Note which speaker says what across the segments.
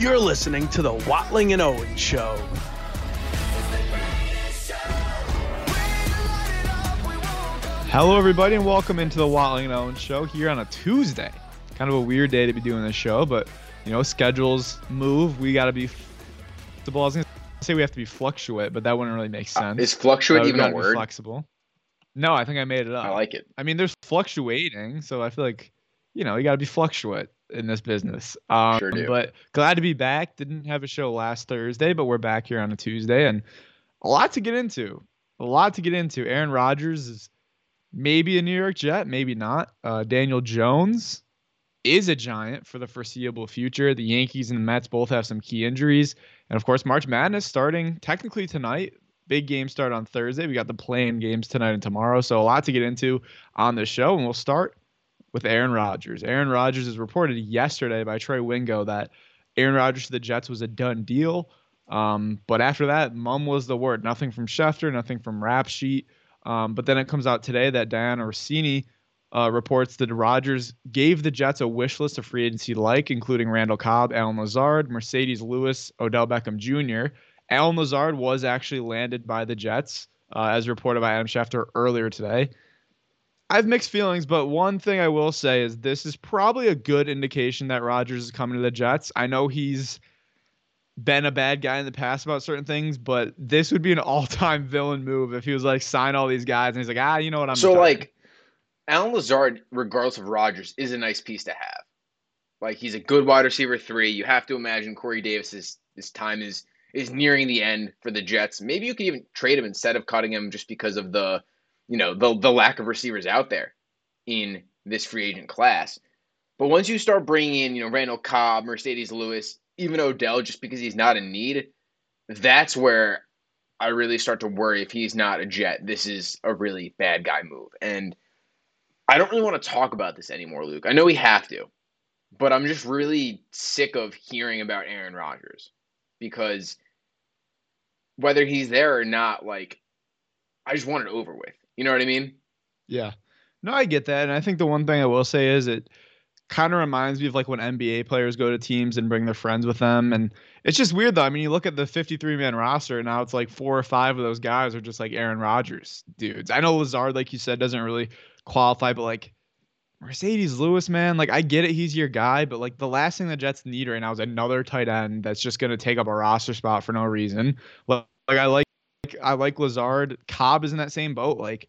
Speaker 1: You're listening to the Watling and Owen Show.
Speaker 2: Hello, everybody, and welcome into the Watling and Owen Show here on a Tuesday. Kind of a weird day to be doing this show, but you know, schedules move. We got to be. The I was gonna say we have to be fluctuate, but that wouldn't really make sense.
Speaker 3: Is fluctuate
Speaker 2: Uh,
Speaker 3: even a word?
Speaker 2: Flexible. No, I think I made it up.
Speaker 3: I like it.
Speaker 2: I mean, there's fluctuating, so I feel like, you know, you got to be fluctuate in this business. Um,
Speaker 3: Sure do.
Speaker 2: But glad to be back. Didn't have a show last Thursday, but we're back here on a Tuesday, and a lot to get into. A lot to get into. Aaron Rodgers is maybe a New York Jet, maybe not. Uh, Daniel Jones is a Giant for the foreseeable future. The Yankees and the Mets both have some key injuries, and of course, March Madness starting technically tonight. Big game start on Thursday. We got the playing games tonight and tomorrow, so a lot to get into on the show, and we'll start with Aaron Rodgers. Aaron Rodgers is reported yesterday by Trey Wingo that Aaron Rodgers to the Jets was a done deal. Um, but after that, mum was the word. Nothing from Schefter, nothing from Rap Sheet. Um, but then it comes out today that Dianna Russini uh, reports that Rodgers gave the Jets a wish list of free agency like, including Randall Cobb, Allen Lazard, Marcedes Lewis, Odell Beckham Jr. Allen Lazard was actually landed by the Jets, uh, as reported by Adam Schefter earlier today. I have mixed feelings, but one thing I will say is this is probably a good indication that Rodgers is coming to the Jets. I know he's been a bad guy in the past about certain things, but this would be an all-time villain move if he was like sign all these guys and he's like, ah, you know what, I'm saying.
Speaker 3: so
Speaker 2: retired."
Speaker 3: like Allen Lazard, regardless of Rodgers, is a nice piece to have. Like he's a good wide receiver three. You have to imagine Corey Davis's his time is is nearing the end for the Jets. Maybe you could even trade him instead of cutting him just because of the you know the the lack of receivers out there in this free agent class. But once you start bringing in you know Randall Cobb, Marcedes Lewis, even Odell, just because he's not in need, that's where I really start to worry if he's not a Jet. This is a really bad guy move, and I don't really want to talk about this anymore, Luke. I know we have to, but I'm just really sick of hearing about Aaron Rodgers because whether he's there or not, like, I just want it over with. You know what I mean?
Speaker 2: Yeah. No, I get that. And I think the one thing I will say is it kind of reminds me of like when NBA players go to teams and bring their friends with them. And it's just weird though. I mean, you look at the 53 man roster and now it's like four or five of those guys are just like Aaron Rodgers dudes. I know Lazard, like you said, doesn't really qualify, but like Marcedes Lewis, man, like I get it, he's your guy, but like the last thing the Jets need right now is another tight end that's just gonna take up a roster spot for no reason. Like, like I like I like Lazard. Cobb is in that same boat. Like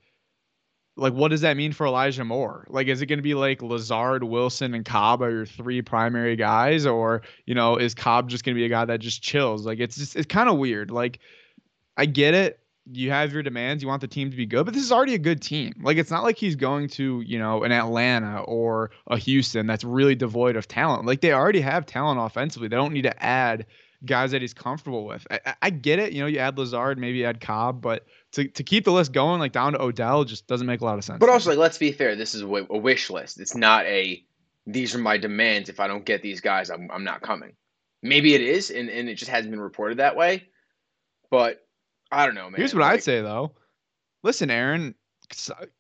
Speaker 2: like what does that mean for Elijah Moore? Like is it going to be like Lazard, Wilson and Cobb are your three primary guys or, you know, is Cobb just going to be a guy that just chills? Like it's just it's kind of weird. Like I get it. You have your demands, you want the team to be good, but this is already a good team. Like it's not like he's going to, you know, an Atlanta or a Houston that's really devoid of talent. Like they already have talent offensively. They don't need to add guys that he's comfortable with. I, I- get it. You know, you add Lazard, maybe add Cobb, but to, to keep the list going, like down to Odell, just doesn't make a lot of sense.
Speaker 3: But also, like, let's be fair. This is a, wish list. It's not a these are my demands. If I don't get these guys, I'm I'm not coming. Maybe it is, and, and it just hasn't been reported that way. But I don't know, man.
Speaker 2: here's what
Speaker 3: Like,
Speaker 2: I'd say though. Listen, Aaron,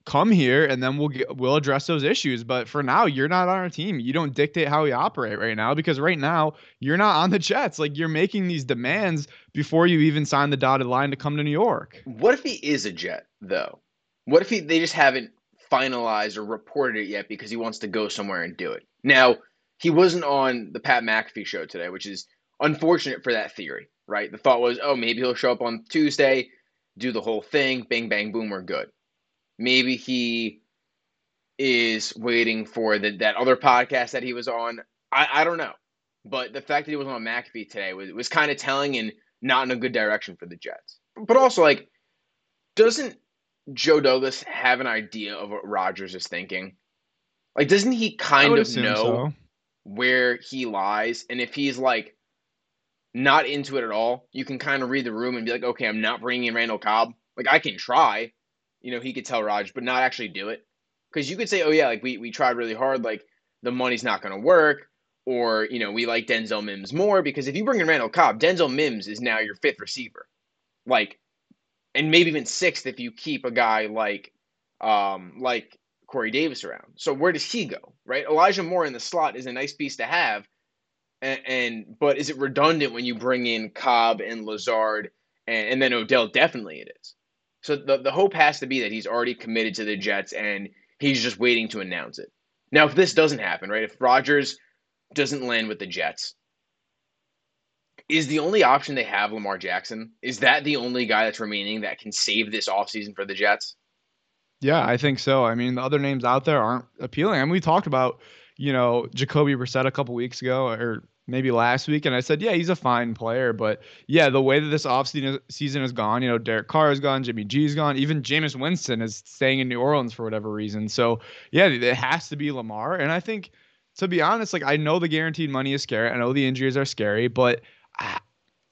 Speaker 2: come here and then we'll get, we'll address those issues. But for now, you're not on our team. You don't dictate how we operate right now because right now you're not on the Jets. Like you're making these demands before you even sign the dotted line to come to New York.
Speaker 3: What if he is a Jet though? What if he they just haven't finalized or reported it yet because he wants to go somewhere and do it? Now he wasn't on the Pat McAfee show today, which is unfortunate for that theory, right? The thought was, oh, maybe he'll show up on Tuesday, do the whole thing, bang bang boom, we're good. Maybe he is waiting for the, that other podcast that he was on. I, I don't know. But the fact that he was on McAfee today was, was kind of telling and not in a good direction for the Jets. But also, like, doesn't Joe Douglas have an idea of what Rodgers is thinking? Like, doesn't he kind of know
Speaker 2: so.
Speaker 3: where he lies? And if he's like not into it at all, you can kind of read the room and be like, okay, I'm not bringing in Randall Cobb. Like, I can try. You know, he could tell Raj, but not actually do it. Because you could say, oh, yeah, like, we, we tried really hard. Like, the money's not going to work. Or, you know, we like Denzel Mims more. Because if you bring in Randall Cobb, Denzel Mims is now your fifth receiver. Like, and maybe even sixth if you keep a guy like um like Corey Davis around. So where does he go? Right? Elijah Moore in the slot is a nice piece to have, And, and but is it redundant when you bring in Cobb and Lazard and, and then Odell? Definitely it is. So the the hope has to be that he's already committed to the Jets and he's just waiting to announce it. Now, if this doesn't happen, right? If Rodgers doesn't land with the Jets, is the only option they have Lamar Jackson? Is that the only guy that's remaining that can save this offseason for the Jets?
Speaker 2: Yeah, I think so. I mean, the other names out there aren't appealing. I mean, we talked about, you know, Jacoby Brissett a couple weeks ago or maybe last week, and I said, yeah, he's a fine player. But yeah, the way that this offseason season has gone, you know, Derek Carr is gone, Jimmy G's gone, even Jameis Winston is staying in New Orleans for whatever reason. So yeah, it has to be Lamar. And I think, to be honest, like I know the guaranteed money is scary. I know the injuries are scary, but I,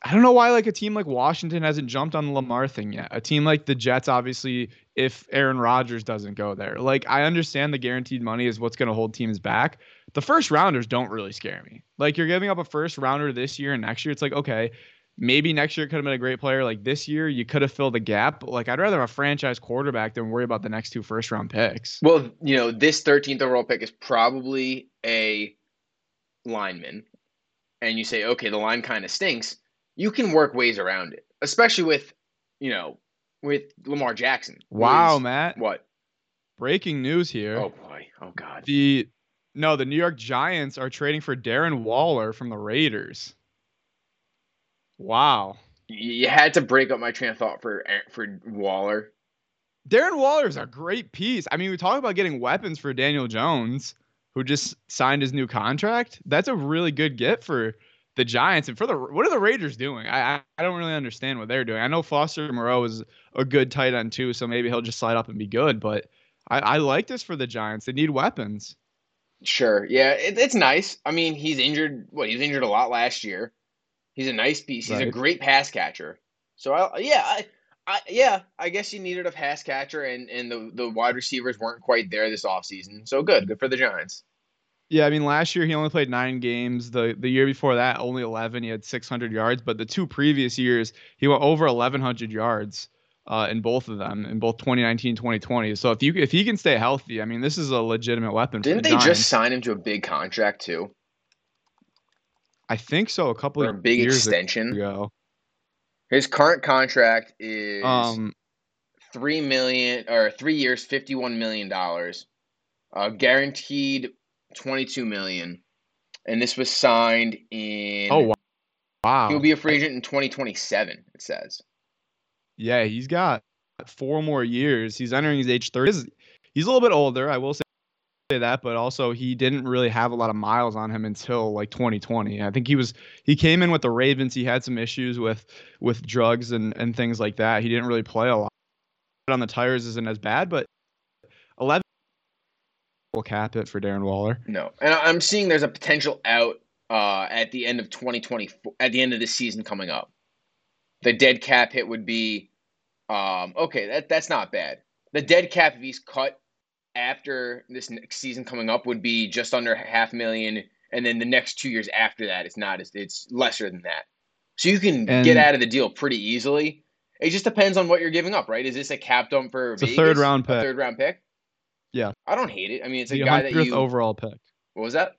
Speaker 2: I don't know why like a team like Washington hasn't jumped on the Lamar thing yet. A team like the Jets, obviously, if Aaron Rodgers doesn't go there. Like I understand the guaranteed money is what's going to hold teams back. The first rounders don't really scare me. Like you're giving up a first rounder this year and next year. It's like okay, maybe next year could have been a great player. Like this year, you could have filled the gap. But like I'd rather have a franchise quarterback than worry about the next two first round picks.
Speaker 3: Well, you know, this 13th overall pick is probably a lineman, and you say, okay, the line kind of stinks you can work ways around it, especially with, you know, with Lamar Jackson.
Speaker 2: Wow, Matt.
Speaker 3: What?
Speaker 2: Breaking news here.
Speaker 3: Oh boy. Oh god.
Speaker 2: The no, the New York Giants are trading for Darren Waller from the Raiders. Wow.
Speaker 3: You had to break up my train of thought for for Waller.
Speaker 2: Darren Waller is a great piece. I mean, we talk about getting weapons for Daniel Jones, who just signed his new contract. That's a really good get for the Giants and for the what are the Raiders doing? I I don't really understand what they're doing. I know Foster Moreau is a good tight end too, so maybe he'll just slide up and be good. But I, I like this for the Giants. They need weapons.
Speaker 3: Sure, yeah, it, it's nice. I mean, he's injured. What he was injured a lot last year. He's a nice piece. He's right. a great pass catcher. So I yeah I. I, yeah, I guess you needed a pass catcher, and, and the, the wide receivers weren't quite there this offseason. So good. Good for the Giants.
Speaker 2: Yeah, I mean, last year he only played nine games. The the year before that, only 11. He had 600 yards. But the two previous years, he went over 1,100 yards uh, in both of them, in both 2019 2020. So if you if he can stay healthy, I mean, this is a legitimate weapon.
Speaker 3: Didn't
Speaker 2: the
Speaker 3: they
Speaker 2: Giants.
Speaker 3: just sign him to a big contract too?
Speaker 2: I think so. A couple
Speaker 3: or
Speaker 2: of
Speaker 3: a big
Speaker 2: years
Speaker 3: extension
Speaker 2: ago.
Speaker 3: His current contract is um three million or three years, fifty one million dollars. Uh, guaranteed 22 million. And this was signed in
Speaker 2: Oh wow.
Speaker 3: He'll be a free agent in 2027, it says.
Speaker 2: Yeah, he's got four more years. He's entering his age 30. He's a little bit older, I will say that, but also he didn't really have a lot of miles on him until like 2020. I think he was he came in with the Ravens. He had some issues with with drugs and and things like that. He didn't really play a lot. On the tires isn't as bad, but 11 will cap it for Darren Waller.
Speaker 3: No, and I'm seeing there's a potential out uh, at the end of 2020, at the end of the season coming up. The dead cap hit would be, um, okay, that that's not bad. The dead cap if he's cut after this next season coming up would be just under half million, and then the next two years after that, it's not it's, it's lesser than that. So you can and get out of the deal pretty easily. It just depends on what you're giving up, right? Is this a cap dump for
Speaker 2: it's Vegas? a third round pick?
Speaker 3: third round pick.
Speaker 2: Yeah.
Speaker 3: I don't hate it. I mean, it's
Speaker 2: the
Speaker 3: a guy that you
Speaker 2: overall pick.
Speaker 3: What was that?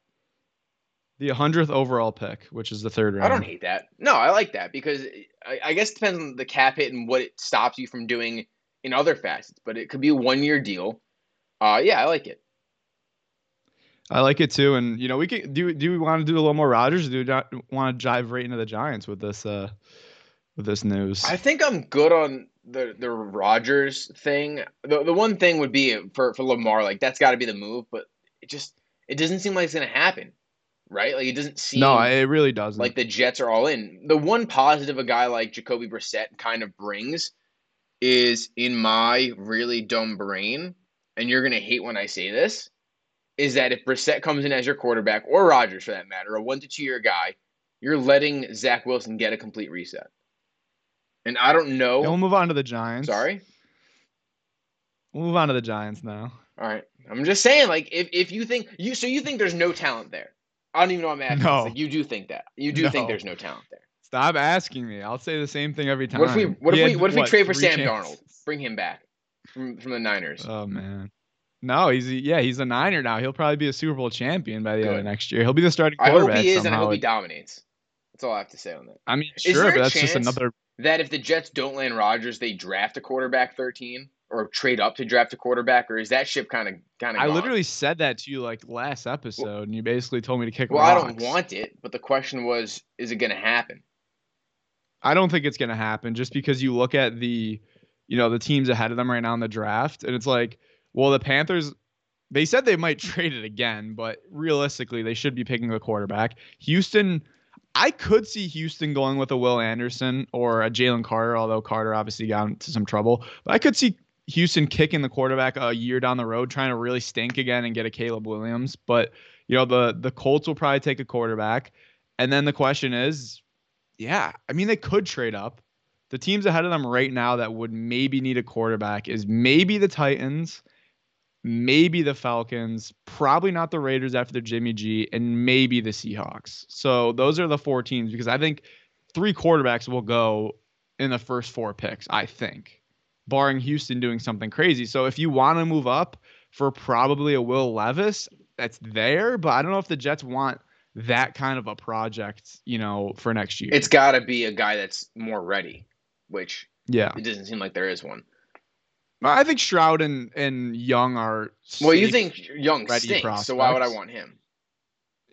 Speaker 2: The hundredth overall pick, which is the third round.
Speaker 3: I don't hate that. No, I like that because I, I guess it depends on the cap hit and what it stops you from doing in other facets. But it could be a one year deal. Uh, yeah, I like it.
Speaker 2: I like it too, and you know we can do. Do we want to do a little more Rodgers? do we want to dive right into the Giants with this? Uh, with this news.
Speaker 3: I think I'm good on the the Rodgers thing. The the one thing would be for for Lamar, like that's got to be the move, but it just it doesn't seem like it's gonna happen, right? Like it doesn't seem.
Speaker 2: No, it really doesn't.
Speaker 3: Like the Jets are all in. The one positive a guy like Jacoby Brissett kind of brings is in my really dumb brain, and you're gonna hate when I say this, is that if Brissett comes in as your quarterback or Rodgers for that matter, a one to two year guy, you're letting Zach Wilson get a complete reset. And I don't know.
Speaker 2: We'll move on to the Giants.
Speaker 3: Sorry.
Speaker 2: We'll move on to the Giants now.
Speaker 3: All right. I'm just saying, like, if, if you think you so you think there's no talent there. I don't even know what I'm asking. No. Like, you do think that. You do no. think there's no talent there.
Speaker 2: Stop asking me. I'll say the same thing every time.
Speaker 3: What if we what if we what if we trade for Sam chances. Darnold? Bring him back from from the Niners.
Speaker 2: Oh man. No, he's yeah, he's a Niner now. He'll probably be a Super Bowl champion by the end of next year. He'll be the starting
Speaker 3: I
Speaker 2: quarterback.
Speaker 3: hope he is, and I hope he dominates. That's all I have to say on that.
Speaker 2: I mean,
Speaker 3: Is
Speaker 2: sure, but that's just another.
Speaker 3: That if the Jets don't land Rodgers, they draft a quarterback thirteen or trade up to draft a quarterback, or is that ship kind of kind of?
Speaker 2: I literally said that to you like last episode, and you basically told me to kick
Speaker 3: Well, I don't want it, but the question was, is it going to happen?
Speaker 2: I don't think it's gonna happen just because you look at the, you know, the teams ahead of them right now in the draft, and it's like, well, the Panthers, they said they might trade it again, but realistically, they should be picking a quarterback. Houston, I could see Houston going with a Will Anderson or a Jalen Carter, although Carter obviously got into some trouble. But I could see Houston kicking the quarterback a year down the road, trying to really stink again and get a Caleb Williams. But you know, the the Colts will probably take a quarterback, and then the question is, yeah, I mean they could trade up. The teams ahead of them right now that would maybe need a quarterback is maybe the Titans, maybe the Falcons, probably not the Raiders after their Jimmy G, and maybe the Seahawks. So those are the four teams because I think three quarterbacks will go in the first four picks, I think, barring Houston doing something crazy. So if you want to move up for probably a Will Levis, that's there, but I don't know if the Jets want that kind of a project, you know, for next year.
Speaker 3: It's got to be a guy that's more ready, which
Speaker 2: yeah.
Speaker 3: it doesn't seem like there is one.
Speaker 2: I think Stroud and, and Young are.
Speaker 3: Well, you think Young
Speaker 2: ready
Speaker 3: stinks, so why would I want him?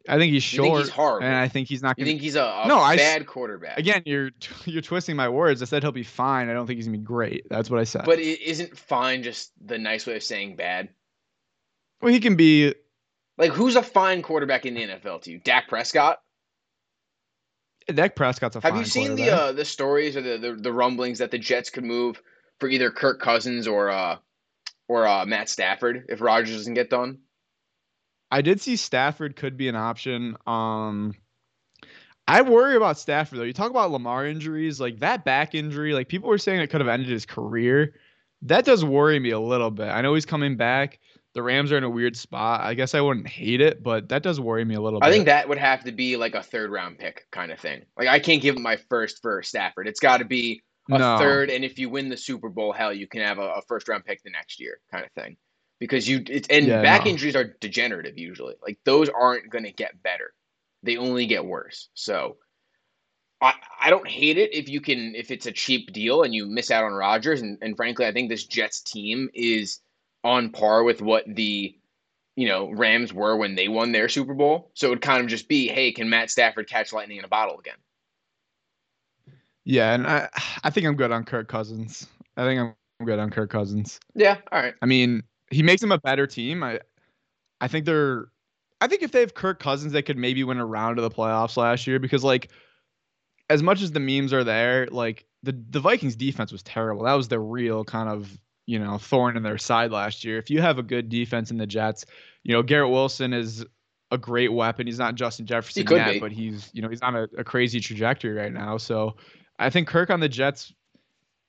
Speaker 2: I think he's
Speaker 3: You think
Speaker 2: short,
Speaker 3: he's horrible?
Speaker 2: and I think he's not going You
Speaker 3: think he's a, a
Speaker 2: No, I
Speaker 3: bad quarterback?
Speaker 2: Again, you're you're twisting my words. I said he'll be fine. I don't think he's gonna be great. That's what I said.
Speaker 3: but it isn't fine just the nice way of saying bad?
Speaker 2: well, he can be.
Speaker 3: Like, who's a fine quarterback in the NFL to you? Dak Prescott?
Speaker 2: Dak Prescott's a fine.
Speaker 3: Have you seen the uh, the stories or the, the the rumblings that the Jets could move for either Kirk Cousins or uh or uh, Matt Stafford if Rodgers doesn't get done?
Speaker 2: I did see Stafford could be an option. Um, I worry about Stafford though. You talk about Lamar injuries, like that back injury. Like people were saying it could have ended his career. That does worry me a little bit. I know he's coming back. The Rams are in a weird spot. I guess I wouldn't hate it, but that does worry me a little bit.
Speaker 3: I think that would have to be like a third round pick kind of thing. Like I can't give him my first for Stafford. It's got to be a
Speaker 2: no.
Speaker 3: third, and if you win the Super Bowl, hell, you can have a, a first round pick the next year, kind of thing. Because you, it's and
Speaker 2: Yeah,
Speaker 3: back
Speaker 2: no.
Speaker 3: injuries are degenerative usually. Like those aren't going to get better; they only get worse. So, I I don't hate it if you can if it's a cheap deal and you miss out on Rodgers. And and frankly, I think this Jets team is on par with what the you know Rams were when they won their Super Bowl. So it would kind of just be, hey, can Matt Stafford catch lightning in a bottle again?
Speaker 2: Yeah, and I I think I'm good on Kirk Cousins. I think I'm good on Kirk Cousins.
Speaker 3: Yeah, all right.
Speaker 2: I mean, he makes them a better team. I I think they're I think if they have Kirk Cousins, they could maybe win a round of the playoffs last year because like as much as the memes are there, like the the Vikings defense was terrible. That was the real kind of, you know, thorn in their side last year. If you have a good defense in the Jets, you know, Garrett Wilson is a great weapon. He's not Justin Jefferson yet,
Speaker 3: be.
Speaker 2: but he's, you know, he's on a, a crazy trajectory right now. So I think Kirk on the Jets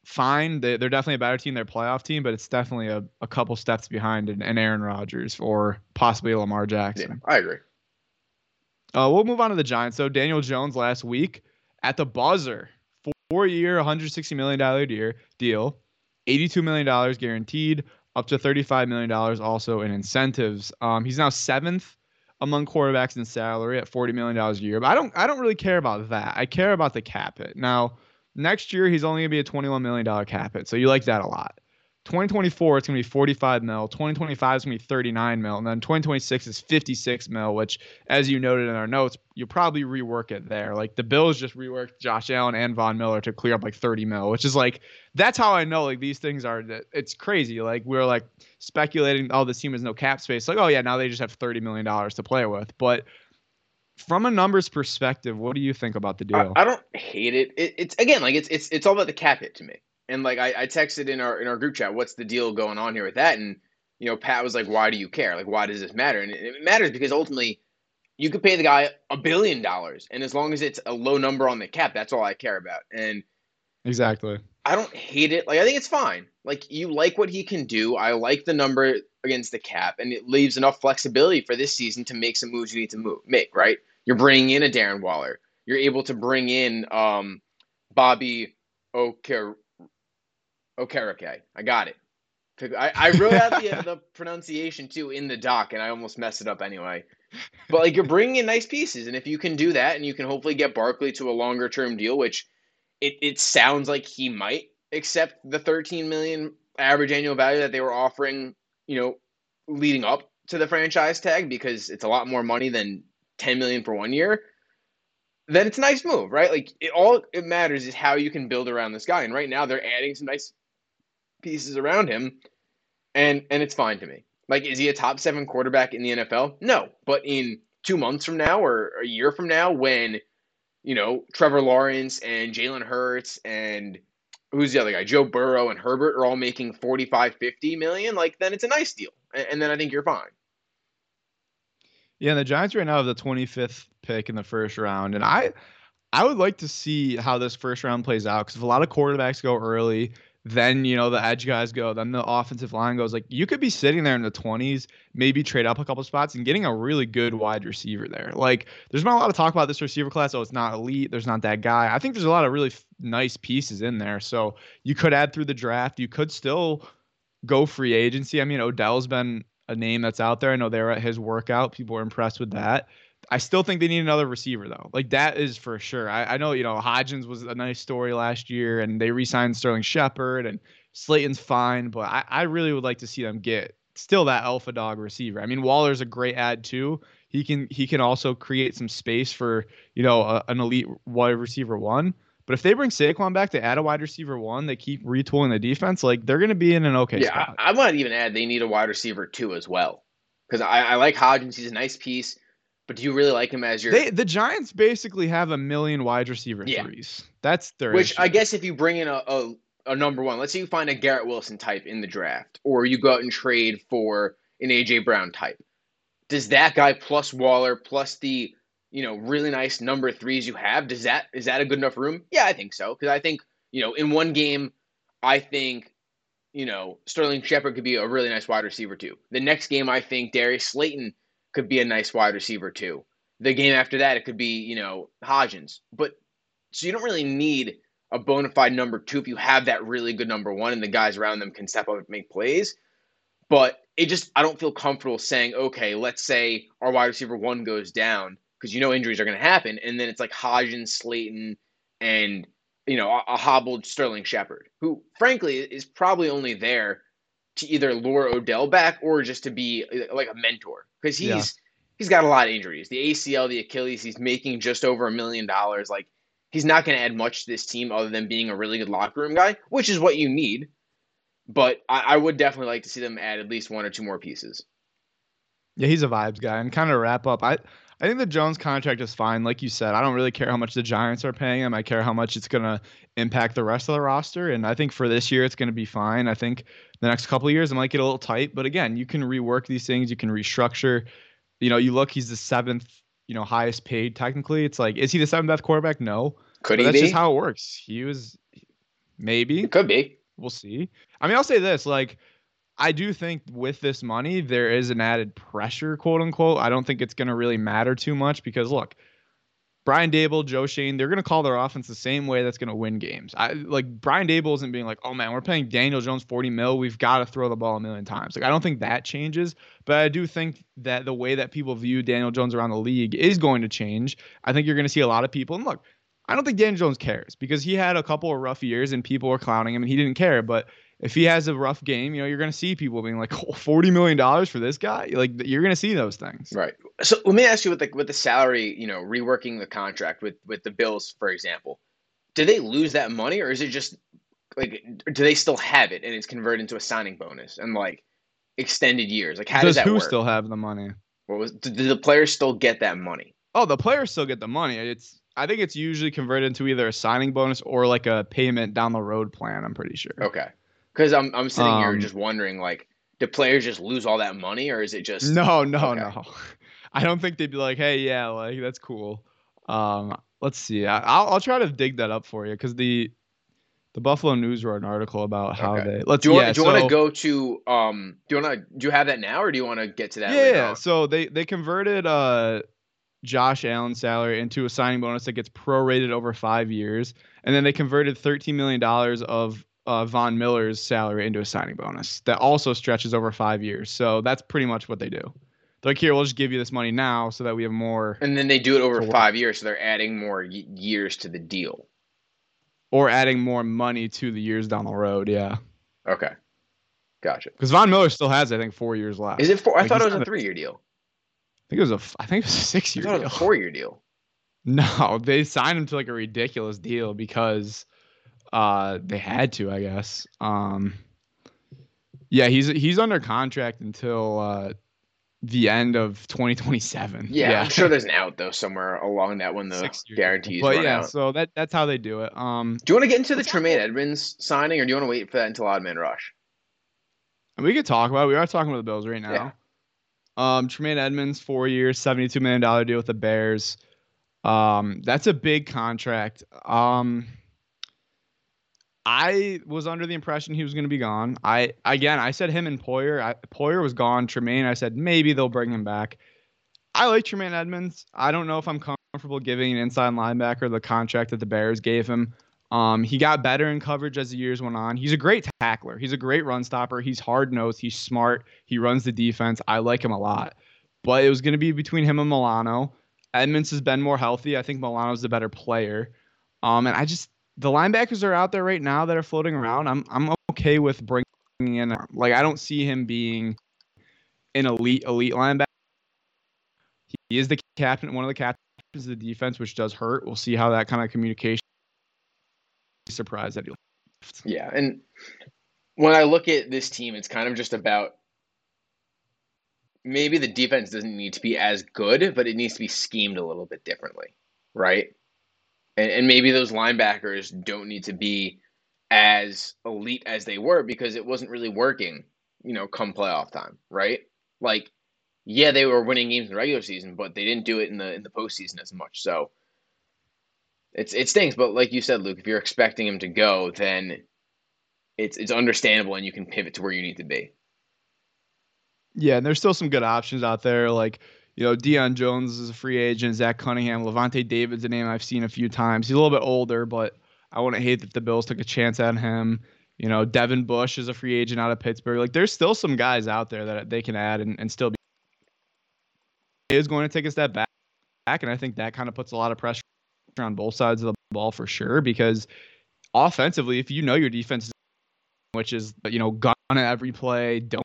Speaker 2: fine. They, they're definitely a better team. They're a playoff team, but it's definitely a, a couple steps behind an, an Aaron Rodgers or possibly Lamar
Speaker 3: Yeah,
Speaker 2: Jackson.
Speaker 3: I agree.
Speaker 2: Uh, we'll move on to the Giants. So Daniel Jones last week at the buzzer, four-year, 160 million dollar deal, deal, 82 million dollars guaranteed, up to 35 million dollars also in incentives. Um, he's now seventh among quarterbacks in salary at 40 million dollars a year. But I don't, I don't really care about that. I care about the cap hit. Now, next year he's only gonna be a 21 million dollar cap hit, so you like that a lot. 2024 it's gonna be 45 mil. 2025 is gonna be 39 mil, and then 2026 is 56 mil, which, as you noted in our notes, you'll probably rework it there. Like the Bills just reworked Josh Allen and Von Miller to clear up like 30 mil, which is like that's how I know like these things are. It's crazy. Like we are like speculating, oh, this team has no cap space. Like oh yeah, now they just have 30 million dollars to play with. But from a numbers perspective, what do you think about the
Speaker 3: I,
Speaker 2: deal?
Speaker 3: I don't hate it. it. It's again like it's it's it's all about the cap hit to me. And like I, I texted in our in our group chat, what's the deal going on here with that? And you know, Pat was like, "Why do you care? Like, why does this matter?" And it, it matters because ultimately, you could pay the guy a billion dollars, and as long as it's a low number on the cap, that's all I care about. And
Speaker 2: exactly.
Speaker 3: I don't hate it. Like I think it's fine. Like you like what he can do. I like the number against the cap, and it leaves enough flexibility for this season to make some moves you need to move make. Right? You're bringing in a Darren Waller. You're able to bring in um, Bobby Oker Okereke. I got it. I, I wrote out the, the pronunciation too in the doc, and I almost messed it up anyway. But like you're bringing in nice pieces, and if you can do that, and you can hopefully get Barkley to a longer term deal, which it, it sounds like he might accept the 13 million average annual value that they were offering, you know, leading up to the franchise tag because it's a lot more money than 10 million for one year. Then it's a nice move, right? Like it all it matters is how you can build around this guy. And right now they're adding some nice pieces around him, and and it's fine to me. Like, is he a top seven quarterback in the NFL? No, but in two months from now or a year from now, when you know Trevor Lawrence and Jalen Hurts and who's the other guy, Joe Burrow and Herbert are all making 45, 50 million, like then it's a nice deal, and, then I think you're fine.
Speaker 2: Yeah, the Giants right now have the 25th pick in the first round, and I I would like to see how this first round plays out because if a lot of quarterbacks go early, then you know the edge guys go, then the offensive line goes. Like you could be sitting there in the 20s, maybe trade up a couple spots and getting a really good wide receiver there. Like there's been a lot of talk about this receiver class. Oh, it's not elite. There's not that guy. I think there's a lot of really f- nice pieces in there. So you could add through the draft. You could still go free agency. I mean, Odell's been a name that's out there. I know they were at his workout. People were impressed with that. I still think they need another receiver though. Like that is for sure. I, I know you know Hodgins was a nice story last year, and they re-signed Sterling Shepard, and Slayton's fine, but I, I really would like to see them get still that alpha dog receiver. I mean Waller's a great ad too. He can he can also create some space for you know a, an elite wide receiver one. But if they bring Saquon back to add a wide receiver one, they keep retooling the defense. Like they're going to be in an okay
Speaker 3: yeah,
Speaker 2: spot.
Speaker 3: I, I might even add they need a wide receiver two as well because I, I like Hodgins. He's a nice piece. But do you really like him as your?
Speaker 2: They, the Giants basically have a million wide receiver
Speaker 3: Yeah.
Speaker 2: threes. That's their
Speaker 3: Which
Speaker 2: issue.
Speaker 3: I guess if you bring in a, a, a number one, let's say you find a Garrett Wilson type in the draft, or you go out and trade for an AJ Brown type. Does that guy plus Waller plus the you know really nice number threes you have does that is that a good enough room? Yeah, I think so because I think you know in one game, I think you know Sterling Shepard could be a really nice wide receiver too. The next game, I think Darius Slayton could be a nice wide receiver too. The game after that, it could be you know Hodgins, but so you don't really need a bona fide number two if you have that really good number one and the guys around them can step up and make plays. But it just I don't feel comfortable saying, okay, let's say our wide receiver one goes down because you know injuries are going to happen, and then it's like Hodgins, Slayton, and you know a, a hobbled Sterling Shepard, who frankly is probably only there to either lure Odell back or just to be like a mentor because he's
Speaker 2: Yeah.
Speaker 3: he's got a lot of injuries. The ACL, the Achilles, he's making just over a million dollars. Like he's not going to add much to this team other than being a really good locker room guy, which is what you need. But I, I would definitely like to see them add at least one or two more pieces.
Speaker 2: Yeah, he's a vibes guy. And kind of wrap up, I I think the Jones contract is fine. Like you said, I don't really care how much the Giants are paying him. I care how much it's gonna impact the rest of the roster. And I think for this year, it's gonna be fine. I think the next couple of years it might get a little tight, but again, you can rework these things. You can restructure. You know, you look, he's the seventh, you know, highest paid technically. It's like, is he the seventh best quarterback? No.
Speaker 3: Could
Speaker 2: But
Speaker 3: he
Speaker 2: that's
Speaker 3: be?
Speaker 2: just how it works. He was maybe.
Speaker 3: it could be.
Speaker 2: We'll see. I mean, I'll say this: like, I do think with this money, there is an added pressure, quote unquote. I don't think it's going to really matter too much because look, Brian Daboll, Joe Schoen, they're going to call their offense the same way that's going to win games. I like Brian Daboll isn't being like, oh man, we're paying Daniel Jones 40 mil. We've got to throw the ball a million times. Like, I don't think that changes, but I do think that the way that people view Daniel Jones around the league is going to change. I think you're going to see a lot of people. And look, I don't think Daniel Jones cares because he had a couple of rough years and people were clowning him and he didn't care. But if he has a rough game, you know, you're going to see people being like, oh, $40 million for this guy. Like, you're going to see those things.
Speaker 3: Right. So let me ask you with the with the salary, you know, reworking the contract with with the Bills, for example. Do they lose that money, or is it just like do they still have it and it's converted into a signing bonus and like extended years? Like how
Speaker 2: Does
Speaker 3: does, that
Speaker 2: who
Speaker 3: work?
Speaker 2: still have the money?
Speaker 3: what was do the players still get that money?
Speaker 2: Oh, the players still get the money. It's I think it's usually converted into either a signing bonus or like a payment down the road plan. I'm pretty sure.
Speaker 3: Okay. Because I'm I'm sitting here
Speaker 2: Um,
Speaker 3: just wondering, like, do players just lose all that money, or is it just
Speaker 2: No, no,
Speaker 3: Okay.
Speaker 2: no. I don't think they'd be like, hey, yeah, like that's cool. Um, let's see. I, I'll I'll try to dig that up for you because the the Buffalo News wrote an article about how
Speaker 3: Okay.
Speaker 2: they let's
Speaker 3: Do you want
Speaker 2: yeah.
Speaker 3: do you want to go to um do you want to do you have that now or do you want to get to that
Speaker 2: Yeah, yeah. So they they converted uh Josh Allen's salary into a signing bonus that gets prorated over five years, and then they converted thirteen million dollars of uh, Von Miller's salary into a signing bonus that also stretches over five years. So that's pretty much what they do. They're like, here, we'll just give you this money now so that we have more,
Speaker 3: And then they do it over five years, so they're adding more y- years to the deal.
Speaker 2: or adding more money to the years down the road. Yeah.
Speaker 3: Okay, gotcha.
Speaker 2: Because Von Miller still has, I think, four years left.
Speaker 3: Is it four? I
Speaker 2: Like,
Speaker 3: thought it was a three-year deal.
Speaker 2: I think it was a. I think it was a six
Speaker 3: I
Speaker 2: year
Speaker 3: thought it was a four-year deal.
Speaker 2: No, they signed him to like a ridiculous deal because uh they had to, I guess. Um Yeah, he's he's under contract until uh the end of 2027.
Speaker 3: Yeah, I'm sure there's an out though somewhere along that when the
Speaker 2: Six year
Speaker 3: guarantees
Speaker 2: But
Speaker 3: run
Speaker 2: yeah,
Speaker 3: out.
Speaker 2: so that that's how they do it. Um
Speaker 3: Do you want to get into the Tremaine Edmunds signing, or do you want to wait for that until Odd Man Rush?
Speaker 2: and we could talk about it. we are talking about the Bills right now. Um Tremaine Edmunds, four years, $72 million deal with the Bears. Um, that's a big contract. Um I was under the impression he was going to be gone. I again, I said him and Poyer. I, Poyer was gone. Tremaine, I said maybe they'll bring him back. I like Tremaine Edmunds. I don't know if I'm comfortable giving an inside linebacker the contract that the Bears gave him. Um, he got better in coverage as the years went on. He's a great tackler. He's a great run stopper. He's hard nosed. He's smart. He runs the defense. I like him a lot. But it was going to be between him and Milano. Edmunds has been more healthy. I think Milano's the better player. Um, and I just the linebackers are out there right now that are floating around. I'm I'm okay with bringing in like I don't see him being an elite elite linebacker. He is the captain, one of the captains of the defense, which does hurt. We'll see how that kind of communication. Surprised that he left.
Speaker 3: Yeah, and when I look at this team, it's kind of just about maybe the defense doesn't need to be as good, but it needs to be schemed a little bit differently, right? And, and maybe those linebackers don't need to be as elite as they were because it wasn't really working, you know, come playoff time, right? Like, yeah, they were winning games in the regular season, but they didn't do it in the in the postseason as much. So it's it stinks, but like you said, Luke, if you're expecting him to go, then it's it's understandable and you can pivot to where you need to be.
Speaker 2: Yeah, and there's still some good options out there. Like, you know, Deion Jones is a free agent, Zach Cunningham, Lavonte David's a name I've seen a few times. He's a little bit older, but I wouldn't hate that the Bills took a chance on him. You know, Devin Bush is a free agent out of Pittsburgh. Like, there's still some guys out there that they can add and, and still be. Is going to take a step back, back, and I think that kind of puts a lot of pressure on both sides of the ball for sure. Because offensively, if you know your defense, which is you know gun every play, don't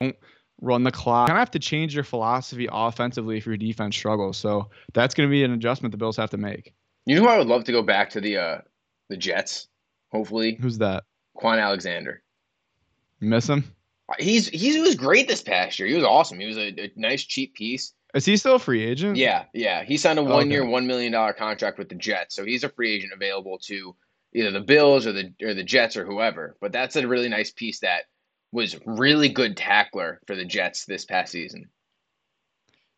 Speaker 2: don't run the clock. Kind of have to change your philosophy offensively if your defense struggles. So that's going to be an adjustment the Bills have to make.
Speaker 3: You know who I would love to go back to the uh the Jets, hopefully?
Speaker 2: Who's that?
Speaker 3: Kwon Alexander.
Speaker 2: Miss him?
Speaker 3: He's he's he was great this past year. He was awesome. He was a, a nice cheap piece.
Speaker 2: Is he still a free agent?
Speaker 3: Yeah, yeah. He signed a
Speaker 2: Okay.
Speaker 3: one year, one million dollar contract with the Jets, so he's a free agent available to either the Bills or the or the Jets or whoever. But that's a really nice piece that was really good tackler for the Jets this past season.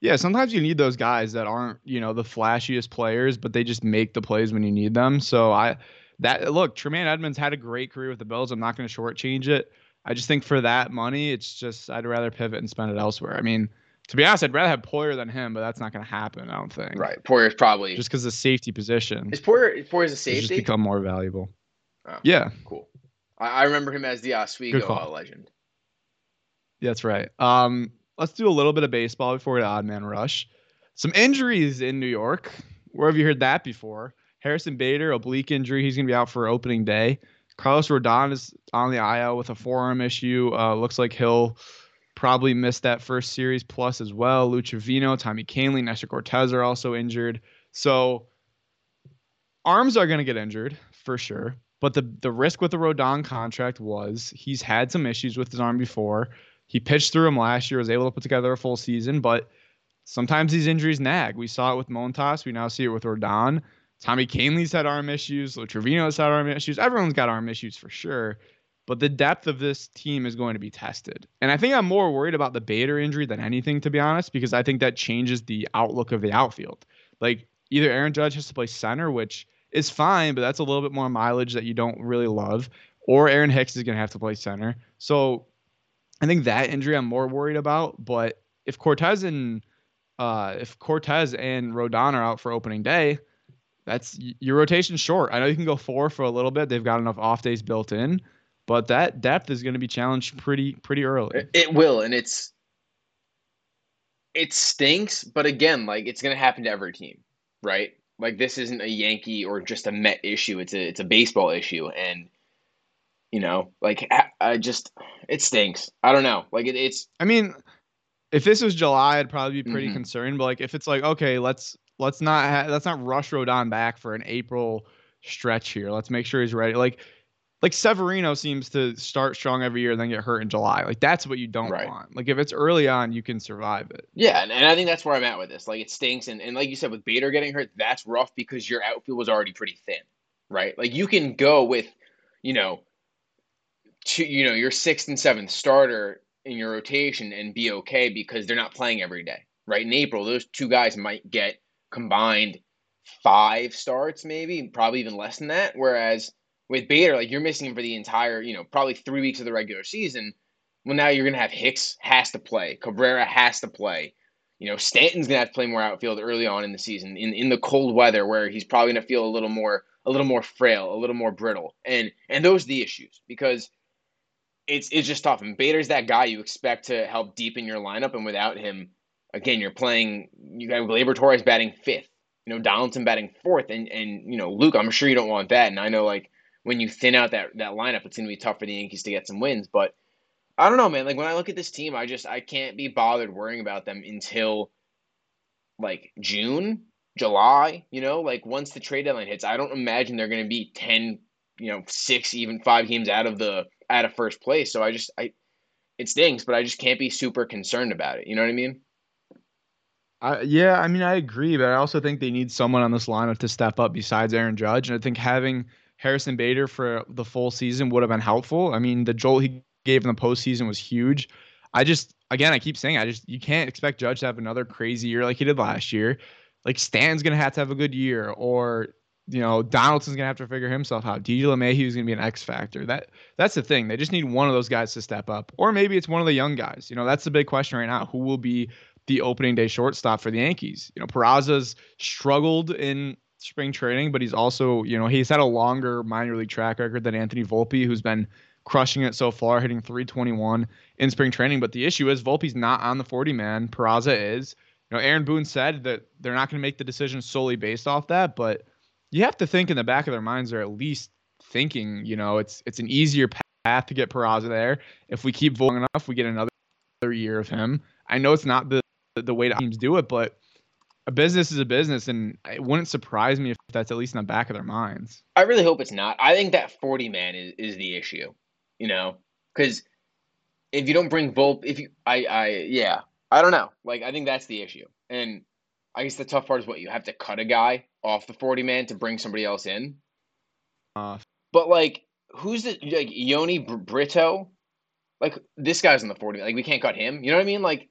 Speaker 2: Yeah, sometimes you need those guys that aren't, you know, the flashiest players, but they just make the plays when you need them. So I that look, Tremaine Edmunds had a great career with the Bills. I'm not going to shortchange it. I just think for that money, it's just I'd rather pivot and spend it elsewhere. I mean, to be honest, I'd rather have Poyer than him, but that's not going to happen. I don't think.
Speaker 3: Right. Poyer's probably
Speaker 2: Just because the safety position
Speaker 3: is Poyer is Poyer's a
Speaker 2: has just
Speaker 3: safety.
Speaker 2: become more valuable.
Speaker 3: Oh.
Speaker 2: Yeah,
Speaker 3: Cool. I, remember him as the Oswego legend.
Speaker 2: that's right. Um, let's do a little bit of baseball before to Odd Man Rush. Some injuries in New York. Where have you heard that before? Harrison Bader, oblique injury. He's going to be out for opening day. Carlos Rodon is on the IL with a forearm issue. Uh, looks like he'll probably miss that first series plus as well. Lucha Vino, Tommy Kahnle, Nestor Cortes are also injured. So arms are going to get injured for sure. But the the risk with the Rodon contract was he's had some issues with his arm before. He pitched through him last year, was able to put together a full season, but sometimes these injuries nag. We saw it with Montas. We now see it with Rodon. Tommy Kahnle's had arm issues. Trevino's had arm issues. Everyone's got arm issues for sure. But the depth of this team is going to be tested. And I think I'm more worried about the Bader injury than anything, to be honest, because I think that changes the outlook of the outfield. Like either Aaron Judge has to play center, which is fine, but that's a little bit more mileage that you don't really love, or Aaron Hicks is going to have to play center. So I think that injury I'm more worried about. But if Cortes and uh, if Cortes and Rodon are out for opening day, that's your rotation short. I know you can go four for a little bit. They've got enough off days built in, but that depth is going to be challenged pretty pretty early.
Speaker 3: It will, and it's it stinks, but again, like it's going to happen to every team, right? Like this isn't a Yankee or just a Met issue. It's a it's a baseball issue, and you know, like I just it stinks. I don't know. Like it, it's.
Speaker 2: I mean, if this was July, I'd probably be pretty
Speaker 3: Mhm.
Speaker 2: concerned. But like, if it's like, okay, let's let's not ha- let's not rush Rodon back for an April stretch here. Let's make sure he's ready. Like, like Severino seems to start strong every year and then get hurt in July. Like that's what you don't
Speaker 3: Right.
Speaker 2: want. Like if it's early on, you can survive it.
Speaker 3: Yeah, and, and I think that's where I'm at with this. Like it stinks, and, and like you said, with Bader getting hurt, that's rough because your outfield was already pretty thin, right? Like you can go with, you know, to you know, your sixth and seventh starter in your rotation and be okay because they're not playing every day, right? In April, those two guys might get combined five starts, maybe, probably even less than that. Whereas with Bader, like you're missing him for the entire, you know, probably three weeks of the regular season. Well, now you're going to have Hicks has to play, Cabrera has to play. You know, Stanton's going to have to play more outfield early on in the season in, in the cold weather where he's probably going to feel a little more a little more frail, a little more brittle. And and those are the issues because it's it's just tough. And Bader's that guy you expect to help deepen your lineup and without him, again, you're playing you got Gleyber Torres batting fifth, you know, Donaldson batting fourth and and you know, Luke, I'm sure you don't want that. And I know like when you thin out that that lineup, it's gonna be tough for the Yankees to get some wins. But I don't know, man. Like when I look at this team, I just I can't be bothered worrying about them until like June, July. You know, like once the trade deadline hits, I don't imagine they're going to be ten, you know, six, even five games out of the out of first place. So I just I it stinks, but I just can't be super concerned about it. You know what I mean?
Speaker 2: I, yeah, I mean, I agree, but I also think they need someone on this lineup to step up besides Aaron Judge. And I think having Harrison Bader for the full season would have been helpful. I mean, the jolt he gave in the postseason was huge. I just, again, I keep saying, I just, you can't expect Judge to have another crazy year like he did last year. Like Stan's gonna have to have a good year, or you know, Donaldson's gonna have to figure himself out. DJ LeMahieu is gonna be an X factor. That that's the thing. They just need one of those guys to step up, or maybe it's one of the young guys. You know, that's the big question right now. Who will be the opening day shortstop for the Yankees. You know, Peraza's struggled in spring training, but he's also, you know, he's had a longer minor league track record than Anthony Volpe, who's been crushing it so far, hitting 321 in spring training. But the issue is Volpe's not on the 40 man. Peraza is. You know, Aaron Boone said that they're not going to make the decision solely based off that, but you have to think in the back of their minds they're at least thinking, you know, it's it's an easier path to get Peraza there. If we keep long enough, we get another year of him. I know it's not the the way teams do it, but a business is a business, and it wouldn't surprise me if that's at least in the back of their minds.
Speaker 3: I really hope it's not. I think that 40 man is, is the issue, you know, because if you don't bring Volpe, if you, I, I, yeah, I don't know. Like, I think that's the issue. And I guess the tough part is what you have to cut a guy off the 40 man to bring somebody else in.
Speaker 2: Uh,
Speaker 3: But, like, who's the, like, Yoni Br- Brito? Like, this guy's in the 40. Like, we can't cut him. You know what I mean? Like,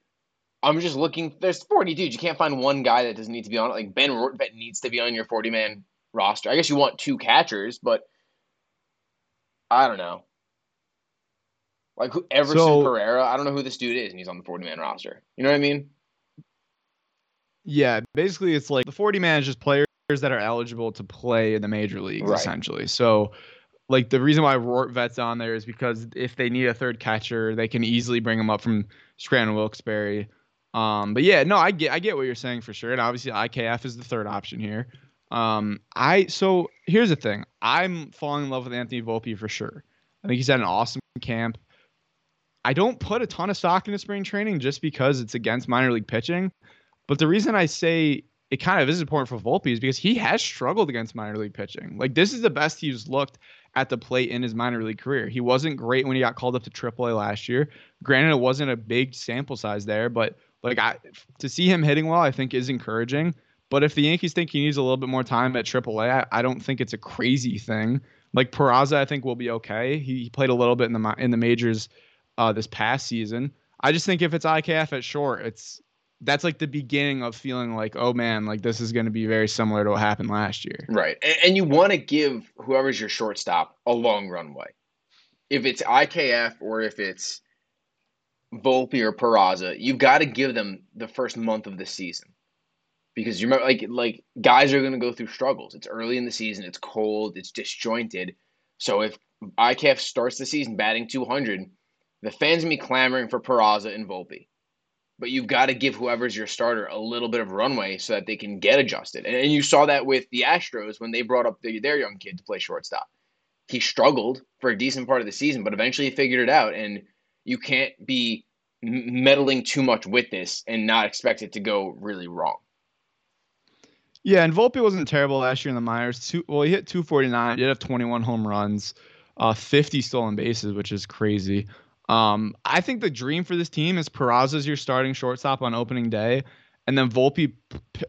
Speaker 3: I'm just looking. There's 40 dudes. You can't find one guy that doesn't need to be on it. Like Ben Rortvedt needs to be on your 40 man roster. I guess you want two catchers, but I don't know. Like who, Everson
Speaker 2: So-
Speaker 3: Pereira, I don't know who this dude is, and he's on the 40 man roster. You know what I mean?
Speaker 2: yeah, basically, it's like the 40 man is just players that are eligible to play in the major leagues,
Speaker 3: Right.
Speaker 2: essentially. So, like, the reason why Rortvedt's on there is because if they need a third catcher, they can easily bring him up from Scranton Wilkes-Barre. Um, but yeah, no, I get I get what you're saying for sure, and obviously IKF is the third option here. Um, I so here's the thing, I'm falling in love with Anthony Volpe for sure. I think he's had an awesome camp. I don't put a ton of stock into spring training just because it's against minor league pitching. But the reason I say it kind of is important for Volpe is because he has struggled against minor league pitching. Like this is the best he's looked at the plate in his minor league career. He wasn't great when he got called up to AAA last year. Granted, it wasn't a big sample size there, but like I to see him hitting well, I think is encouraging. But if the Yankees think he needs a little bit more time at AAA, I, I don't think it's a crazy thing. Like Peraza, I think will be okay. He, he played a little bit in the in the majors uh, this past season. I just think if it's IKF at short, it's that's like the beginning of feeling like, oh man, like this is going to be very similar to what happened last year.
Speaker 3: Right. And, and you want to give whoever's your shortstop a long runway. If it's IKF or if it's Volpe or Peraza, you've got to give them the first month of the season. because you remember like like guys are going to go through struggles. It's early in the season. It's cold. It's disjointed. So if IKF starts the season batting 200, the fans gonna be clamoring for Peraza and Volpe. But you've got to give whoever's your starter a little bit of runway so that they can get adjusted. And, and you saw that with the Astros when they brought up the, their young kid to play shortstop. He struggled for a decent part of the season, but eventually he figured it out. And you can't be meddling too much with this and not expect it to go really wrong.
Speaker 2: Yeah, and Volpe wasn't terrible last year in the minors. Two, well, he hit 249. He did have 21 home runs, uh, 50 stolen bases, which is crazy. Um, I think the dream for this team is Peraza's your starting shortstop on opening day, and then Volpe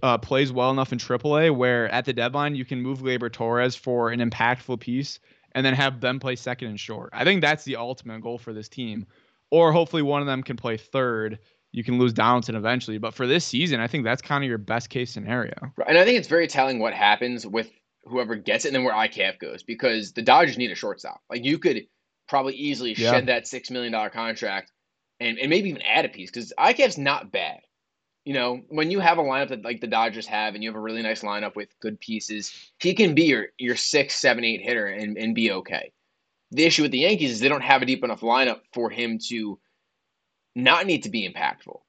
Speaker 2: uh, plays well enough in AAA where at the deadline you can move Gleyber Torres for an impactful piece, and then have them play second and short. I think that's the ultimate goal for this team, or hopefully one of them can play third you can lose Donaldson eventually. But for this season, I think that's kind of your best case scenario.
Speaker 3: And I think it's very telling what happens with whoever gets it and then where IKF goes because the Dodgers need a shortstop. Like you could probably easily yeah. shed that $6 million contract and, and maybe even add a piece because IKF's not bad. You know, when you have a lineup that like the Dodgers have and you have a really nice lineup with good pieces, he can be your, your six, seven, eight hitter and, and be okay. The issue with the Yankees is they don't have a deep enough lineup for him to – not need to be impactful.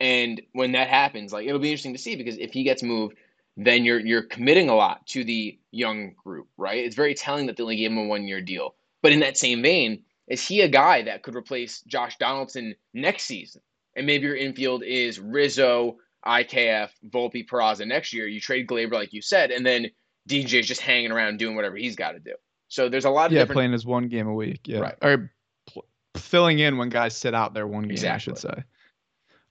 Speaker 3: And when that happens, like it'll be interesting to see because if he gets moved, then you're you're committing a lot to the young group, right? It's very telling that they only gave him a one year deal. But in that same vein, is he a guy that could replace Josh Donaldson next season? And maybe your infield is Rizzo, IKF, Volpe, Peraza next year. You trade Gleyber, like you said, and then DJ's just hanging around doing whatever he's got to do. So there's a lot of
Speaker 2: yeah,
Speaker 3: different...
Speaker 2: playing his one game a week, yeah, right. or filling in when guys sit out their one game, exactly. I should say.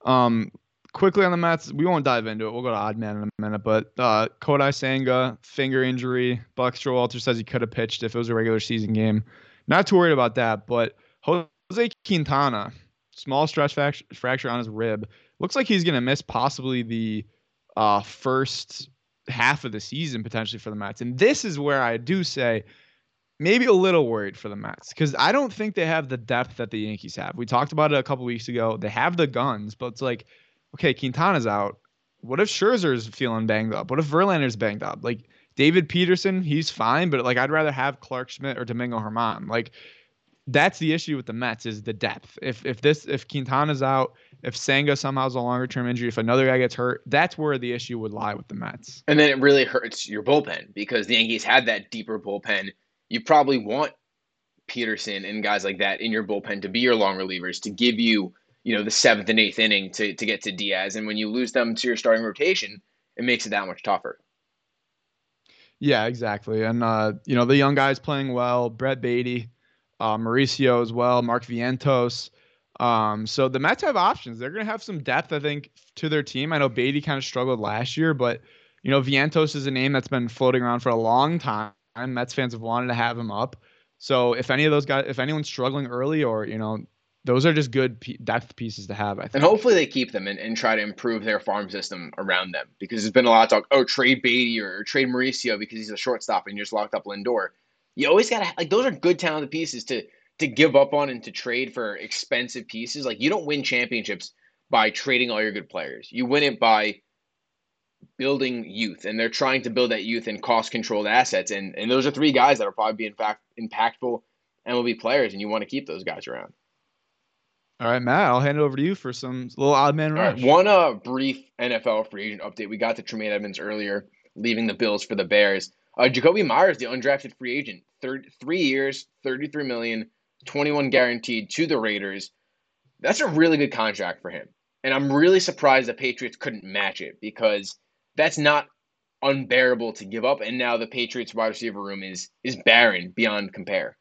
Speaker 2: Um, quickly on the Mets, we won't dive into it. We'll go to odd man in a minute, but uh, Kodai Senga finger injury. Buck Showalter says he could have pitched if it was a regular season game. Not too worried about that, but Jose Quintana, small stress fracture on his rib. Looks like he's going to miss possibly the uh, first half of the season potentially for the Mets. And this is where I do say maybe a little worried for the Mets because I don't think they have the depth that the Yankees have. We talked about it a couple weeks ago. They have the guns, but it's like, okay, Quintana's out. What if Scherzer's feeling banged up? What if Verlander's banged up? Like David Peterson, he's fine, but like I'd rather have Clarke Schmidt or Domingo Germán. Like that's the issue with the Mets is the depth. If if this if Quintana's out, if Senga somehow has a longer term injury, if another guy gets hurt, that's where the issue would lie with the Mets.
Speaker 3: And then it really hurts your bullpen because the Yankees had that deeper bullpen you probably want Peterson and guys like that in your bullpen to be your long relievers to give you, you know, the seventh and eighth inning to, to get to Diaz. And when you lose them to your starting rotation, it makes it that much tougher.
Speaker 2: Yeah, exactly. And, uh, you know, the young guys playing well, Brett Baty, uh, Mauricio as well, Mark Vientos. Um, so the Mets have options. They're going to have some depth, I think, to their team. I know Beatty kind of struggled last year, but, you know, Vientos is a name that's been floating around for a long time. Mets fans have wanted to have him up. So if any of those guys, if anyone's struggling early, or you know, those are just good depth pieces to have. I think.
Speaker 3: And hopefully they keep them and, and try to improve their farm system around them because there's been a lot of talk. Oh, trade Baty or, or trade Mauricio because he's a shortstop and you're just locked up Lindor. You always gotta like those are good talented pieces to to give up on and to trade for expensive pieces. Like you don't win championships by trading all your good players. You win it by building youth, and they're trying to build that youth in cost controlled assets. And and those are three guys that will probably be in fact impactful MLB players, and you want to keep those guys around.
Speaker 2: All right, Matt, I'll hand it over to you for some little odd man rush.
Speaker 3: Right, one uh, brief NFL free agent update. We got to Tremaine Edmunds earlier, leaving the Bills for the Bears. Uh, Jakobi Meyers, the undrafted free agent, third, three years, 33 million, 21 guaranteed to the Raiders. That's a really good contract for him. And I'm really surprised the Patriots couldn't match it because that's not unbearable to give up. And now the Patriots wide receiver room is is barren beyond compare.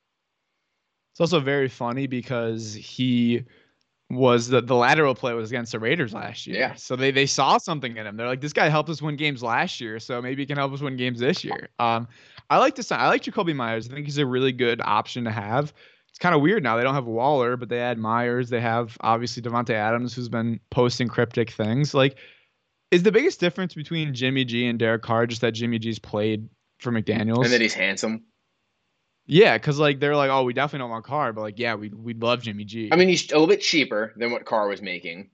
Speaker 2: It's also very funny because he was the, the lateral play was against the Raiders last year.
Speaker 3: Yeah.
Speaker 2: So they, they saw something in him. They're like, this guy helped us win games last year, so maybe he can help us win games this year. Um, I like to I like Jakobi Meyers. I think he's a really good option to have. It's kind of weird now. They don't have Waller, but they had Meyers. They have obviously Davante Adams, who's been posting cryptic things. Like is the biggest difference between Jimmy G and Derek Carr just that Jimmy G's played for McDaniels
Speaker 3: and that he's handsome?
Speaker 2: Yeah, because like they're like, oh, we definitely don't want Carr, but like, yeah, we we love Jimmy G.
Speaker 3: I mean, he's a little bit cheaper than what Carr was making.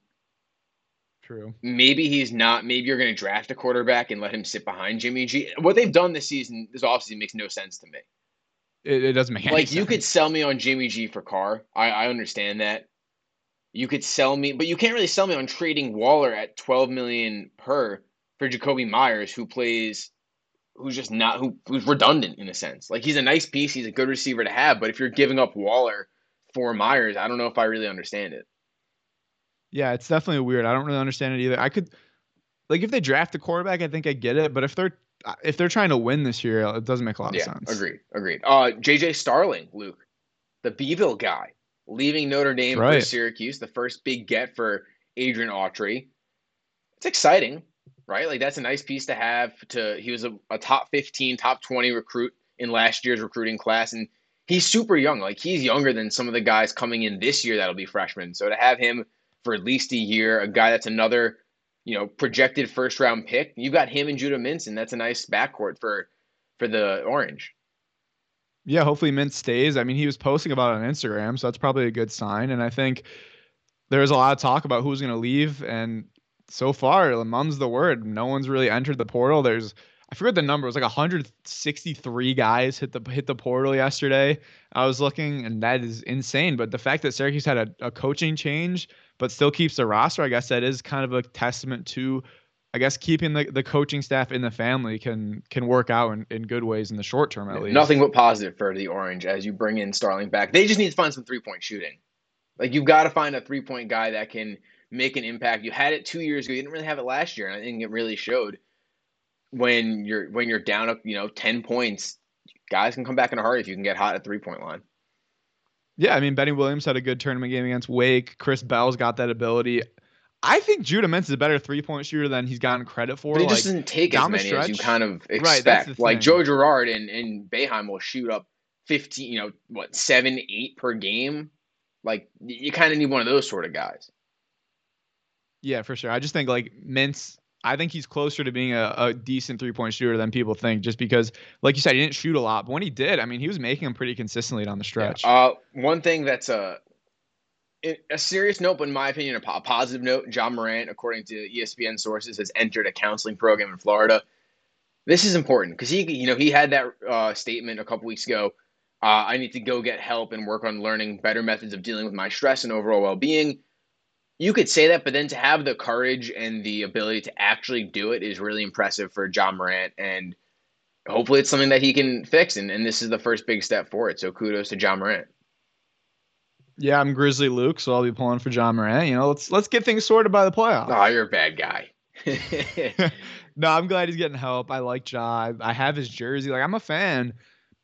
Speaker 2: True.
Speaker 3: Maybe he's not. Maybe you're going to draft a quarterback and let him sit behind Jimmy G. What they've done this season, this offseason, makes no sense to me.
Speaker 2: It, it doesn't make any
Speaker 3: Like
Speaker 2: sense.
Speaker 3: you could sell me on Jimmy G for Carr. I, I understand that. You could sell me, but you can't really sell me on trading Waller at 12 million per for Jakobi Meyers, who plays, who's just not who who's redundant in a sense. Like he's a nice piece, he's a good receiver to have, but if you're giving up Waller for Myers, I don't know if I really understand it.
Speaker 2: Yeah, it's definitely weird. I don't really understand it either. I could like if they draft a quarterback, I think I get it, but if they're if they're trying to win this year, it doesn't make a lot
Speaker 3: yeah,
Speaker 2: of sense.
Speaker 3: agreed, agreed. Uh, JJ Starling, Luke, the Beeville guy, leaving Notre Dame for Syracuse, the first big get for Adrian Autry. It's exciting, right? Like that's a nice piece to have. To he was a, a top fifteen, top twenty recruit in last year's recruiting class, and he's super young. Like he's younger than some of the guys coming in this year that'll be freshmen. So to have him for at least a year, a guy that's another, you know, projected first round pick, You've got him and Judah Minson. That's a nice backcourt for for the Orange.
Speaker 2: Yeah, hopefully Mint stays. I mean, he was posting about it on Instagram, so that's probably a good sign. And I think there's a lot of talk about who's going to leave, and so far, mum's the word. No one's really entered the portal. There's I forget the number. It was like 163 guys hit the hit the portal yesterday. I was looking, and that is insane. But the fact that Syracuse had a, a coaching change, but still keeps the roster, I guess that is kind of a testament to, I guess, keeping the, the coaching staff in the family can can work out in, in good ways in the short term at least.
Speaker 3: Nothing but positive for the Orange as you bring in Starling back. They just need to find some three point shooting. Like you've got to find a three point guy that can make an impact. You had it two years ago. You didn't really have it last year, and I think it really showed. When you're when you're down up, you know, ten points, guys can come back in a hurry if you can get hot at three point line.
Speaker 2: Yeah, I mean Benny Williams had a good tournament game against Wake. Chris Bell's got that ability. I think Judah Mintz is a better three point shooter than he's gotten credit for.
Speaker 3: But he
Speaker 2: like,
Speaker 3: just doesn't take as many as you kind of expect.
Speaker 2: the
Speaker 3: like. Joe Girard and, and Boeheim will shoot up fifteen, you know, what, seven, eight per game. Like you kind of need one of those sort of guys.
Speaker 2: yeah, for sure. I just think like Mintz. I think he's closer to being a, a decent three point shooter than people think, just because, like you said, he didn't shoot a lot, but when he did, I mean, he was making them pretty consistently down the stretch.
Speaker 3: Uh, one thing that's a a serious note, but in my opinion, a, positive note. Ja Morant, according to ESPN sources, has entered a counseling program in Florida. This is important because he, you know, he had that uh, statement a couple weeks ago. Uh, I need to go get help and work on learning better methods of dealing with my stress and overall well-being. You could say that, but then to have the courage and the ability to actually do it is really impressive for Ja Morant, and hopefully it's something that he can fix. And, and this is the first big step for it. So kudos to Ja Morant.
Speaker 2: Yeah, I'm Grizzly Luke, so I'll be pulling for Ja Morant. You know, let's let's get things sorted by the playoffs.
Speaker 3: Oh, you're a bad guy.
Speaker 2: no, I'm glad he's getting help. I like Ja. I have his jersey. Like I'm a fan,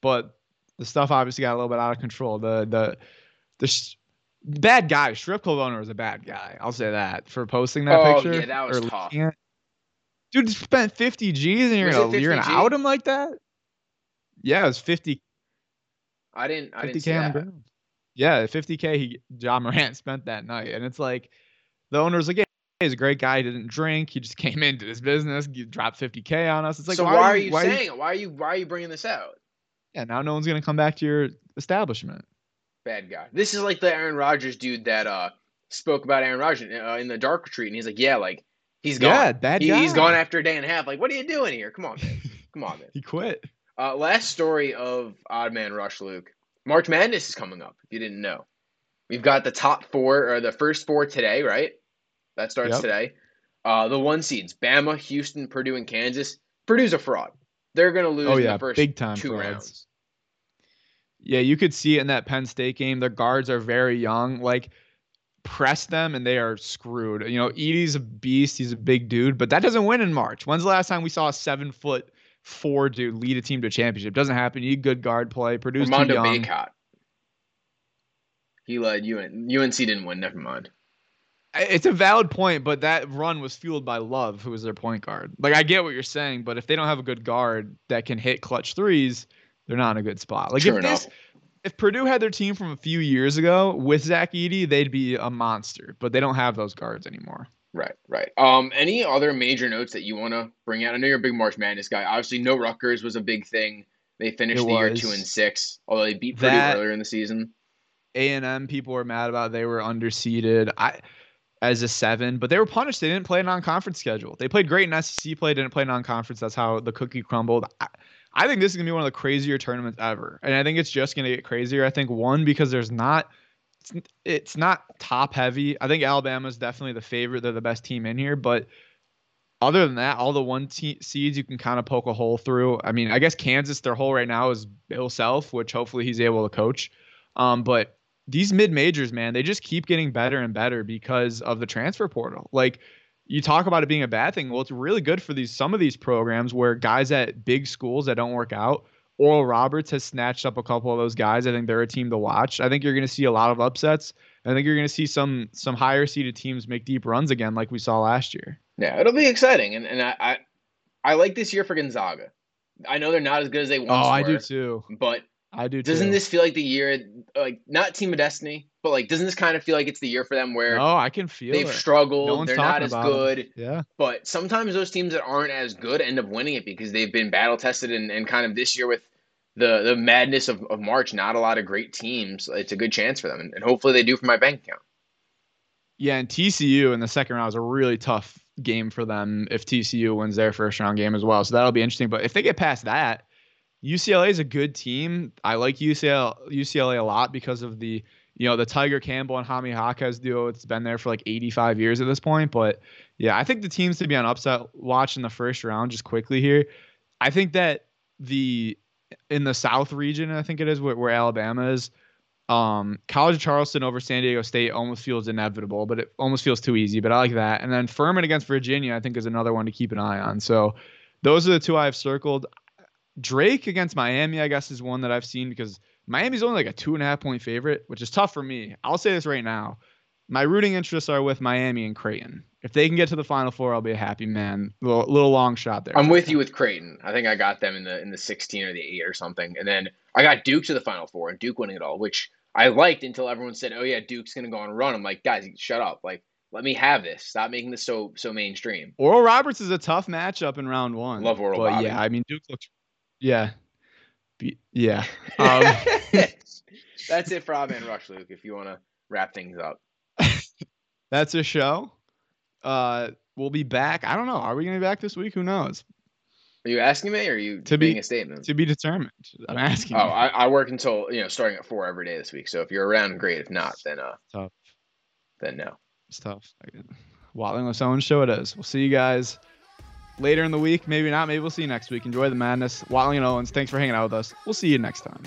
Speaker 2: but the stuff obviously got a little bit out of control. The the the sh- bad guy, strip club owner was a bad guy. I'll say that for posting that
Speaker 3: oh,
Speaker 2: picture. Oh, picture.
Speaker 3: yeah, that was tough.
Speaker 2: it. Dude spent 50 G's and you're
Speaker 3: Was
Speaker 2: gonna you're gonna
Speaker 3: G?
Speaker 2: out him like that? Yeah, it was 50
Speaker 3: I didn't. I didn't
Speaker 2: 50k
Speaker 3: see that.
Speaker 2: Yeah, 50k he Ja Morant spent that night, and it's like the owner's like, yeah, he's a great guy. He didn't drink. He just came into his business. He dropped 50k on us. It's like,
Speaker 3: so
Speaker 2: why,
Speaker 3: why, are you
Speaker 2: why
Speaker 3: saying it? Why are you why are you bringing this out?
Speaker 2: Yeah, now no one's gonna come back to your establishment.
Speaker 3: Bad guy. This is like the Aaron Rodgers dude that uh spoke about Aaron Rodgers uh, in the Dark Retreat, and he's like, yeah, like he's gone.
Speaker 2: Yeah, bad
Speaker 3: He- He's
Speaker 2: guy.
Speaker 3: gone after a day and a half. Like, what are you doing here? Come on, man. Come on, man.
Speaker 2: He quit.
Speaker 3: Uh, last story of Odd Man Rush, Luke. March Madness is coming up. If you didn't know, we've got the top four or the first four today, right? That starts
Speaker 2: Yep.
Speaker 3: today. Uh, the one seeds: Bama, Houston, Purdue, and Kansas. Purdue's a fraud. They're going to lose
Speaker 2: Oh yeah,
Speaker 3: the first
Speaker 2: big time
Speaker 3: two
Speaker 2: frauds.
Speaker 3: rounds.
Speaker 2: Yeah, you could see it in that Penn State game. Their guards are very young. Like press them and they are screwed. You know, Edey's a beast. He's a big dude, but that doesn't win in March. When's the last time we saw a seven foot four to lead a team to a championship? Doesn't happen. You need good guard play. Purdue's too
Speaker 3: Armando
Speaker 2: young.
Speaker 3: Baycott. He uh, led UN. UNC didn't win. Never mind.
Speaker 2: It's a valid point, but that run was fueled by Love, who was their point guard. Like I get what you're saying, but if they don't have a good guard that can hit clutch threes, they're not in a good spot. Like if this, if Purdue had their team from a few years ago with Zach Edey, they'd be a monster. But they don't have those guards anymore.
Speaker 3: Right, right. Um, any other major notes that you want to bring out? I know you're a big March Madness guy. Obviously, no Rutgers was a big thing. They finished
Speaker 2: It
Speaker 3: the year two and six, although they beat Purdue
Speaker 2: That-
Speaker 3: earlier in the season.
Speaker 2: A and M people were mad about they were underseeded. I as a seven, but they were punished. They didn't play a non-conference schedule. They played great in SEC play, didn't play non-conference. That's how the cookie crumbled. I, I think this is gonna be one of the crazier tournaments ever, and I think it's just gonna get crazier. I think one because there's not, it's, it's not top heavy. I think Alabama's definitely the favorite. They're the best team in here, but other than that, all the one te- seeds you can kind of poke a hole through. I mean, I guess Kansas, their hole right now is Bill Self, which hopefully he's able to coach. Um, but these mid majors, man, they just keep getting better and better because of the transfer portal. Like you talk about it being a bad thing. Well, it's really good for these some of these programs where guys at big schools that don't work out. Oral Roberts has snatched up a couple of those guys. I think they're a team to watch. I think you're going to see a lot of upsets. I think you're going to see some some higher seeded teams make deep runs again, like we saw last year.
Speaker 3: Yeah, it'll be exciting, and and I I, I like this year for Gonzaga. I know they're not as good as they once
Speaker 2: Oh,
Speaker 3: were.
Speaker 2: I do too.
Speaker 3: But
Speaker 2: I do
Speaker 3: doesn't
Speaker 2: too.
Speaker 3: this feel like the year, like not Team of Destiny, but like doesn't this kind of feel like it's the year for them where
Speaker 2: No, I can feel
Speaker 3: they've
Speaker 2: it.
Speaker 3: struggled,
Speaker 2: No
Speaker 3: they're not as good,
Speaker 2: Yeah.
Speaker 3: but sometimes those teams that aren't as good end up winning it because they've been battle tested and, and kind of this year with the the madness of, of March, not a lot of great teams. It's a good chance for them, and, and hopefully they do for my bank account.
Speaker 2: Yeah, and TCU in the second round is a really tough game for them if TCU wins their first round game as well. So that'll be interesting. But if they get past that, UCLA is a good team. I like UCLA UCLA a lot because of the you know the Tyger Campbell and Jaime Jaquez duo. It's been there for like 85 years at this point. But yeah, I think the teams to be on upset watch in the first round. Just quickly here, I think that the in the South region, I think it is where, where Alabama is. Um, College of Charleston over San Diego State almost feels inevitable, but it almost feels too easy. But I like that. And then Furman against Virginia, I think, is another one to keep an eye on. So those are the two I've circled. Drake against Miami, I guess, is one that I've seen because Miami's only like a two and a half point favorite, which is tough for me. I'll say this right now. My rooting interests are with Miami and Creighton. If they can get to the Final Four, I'll be a happy man. Little, little long shot there.
Speaker 3: I'm with you with Creighton. I think I got them in the in the 16 or the 8 or something, and then I got Duke to the Final Four and Duke winning it all, which I liked until everyone said, "Oh yeah, Duke's gonna go on a run." I'm like, guys, shut up! Like, let me have this. Stop making this so so mainstream.
Speaker 2: Oral Roberts is a tough matchup in round one.
Speaker 3: Love Oral
Speaker 2: but yeah, I mean Duke looks. Yeah, yeah. Um,
Speaker 3: That's it for Odd Man Rush, Luke. If you want to wrap things up,
Speaker 2: that's a show. Uh, we'll be back. I don't know. Are we gonna be back this week? Who knows?
Speaker 3: are you asking me or are you
Speaker 2: To be-
Speaker 3: a statement?
Speaker 2: To be determined. I'm asking.
Speaker 3: Oh. I, I work until you know starting at four every day this week. So if you're around, great. If not, then uh,
Speaker 2: tough.
Speaker 3: then no.
Speaker 2: It's tough. Watling with Owen show it is. We'll see you guys later in the week. Maybe not. Maybe we'll see you next week. Enjoy the madness. Watling and Owens, thanks for hanging out with us. We'll see you next time.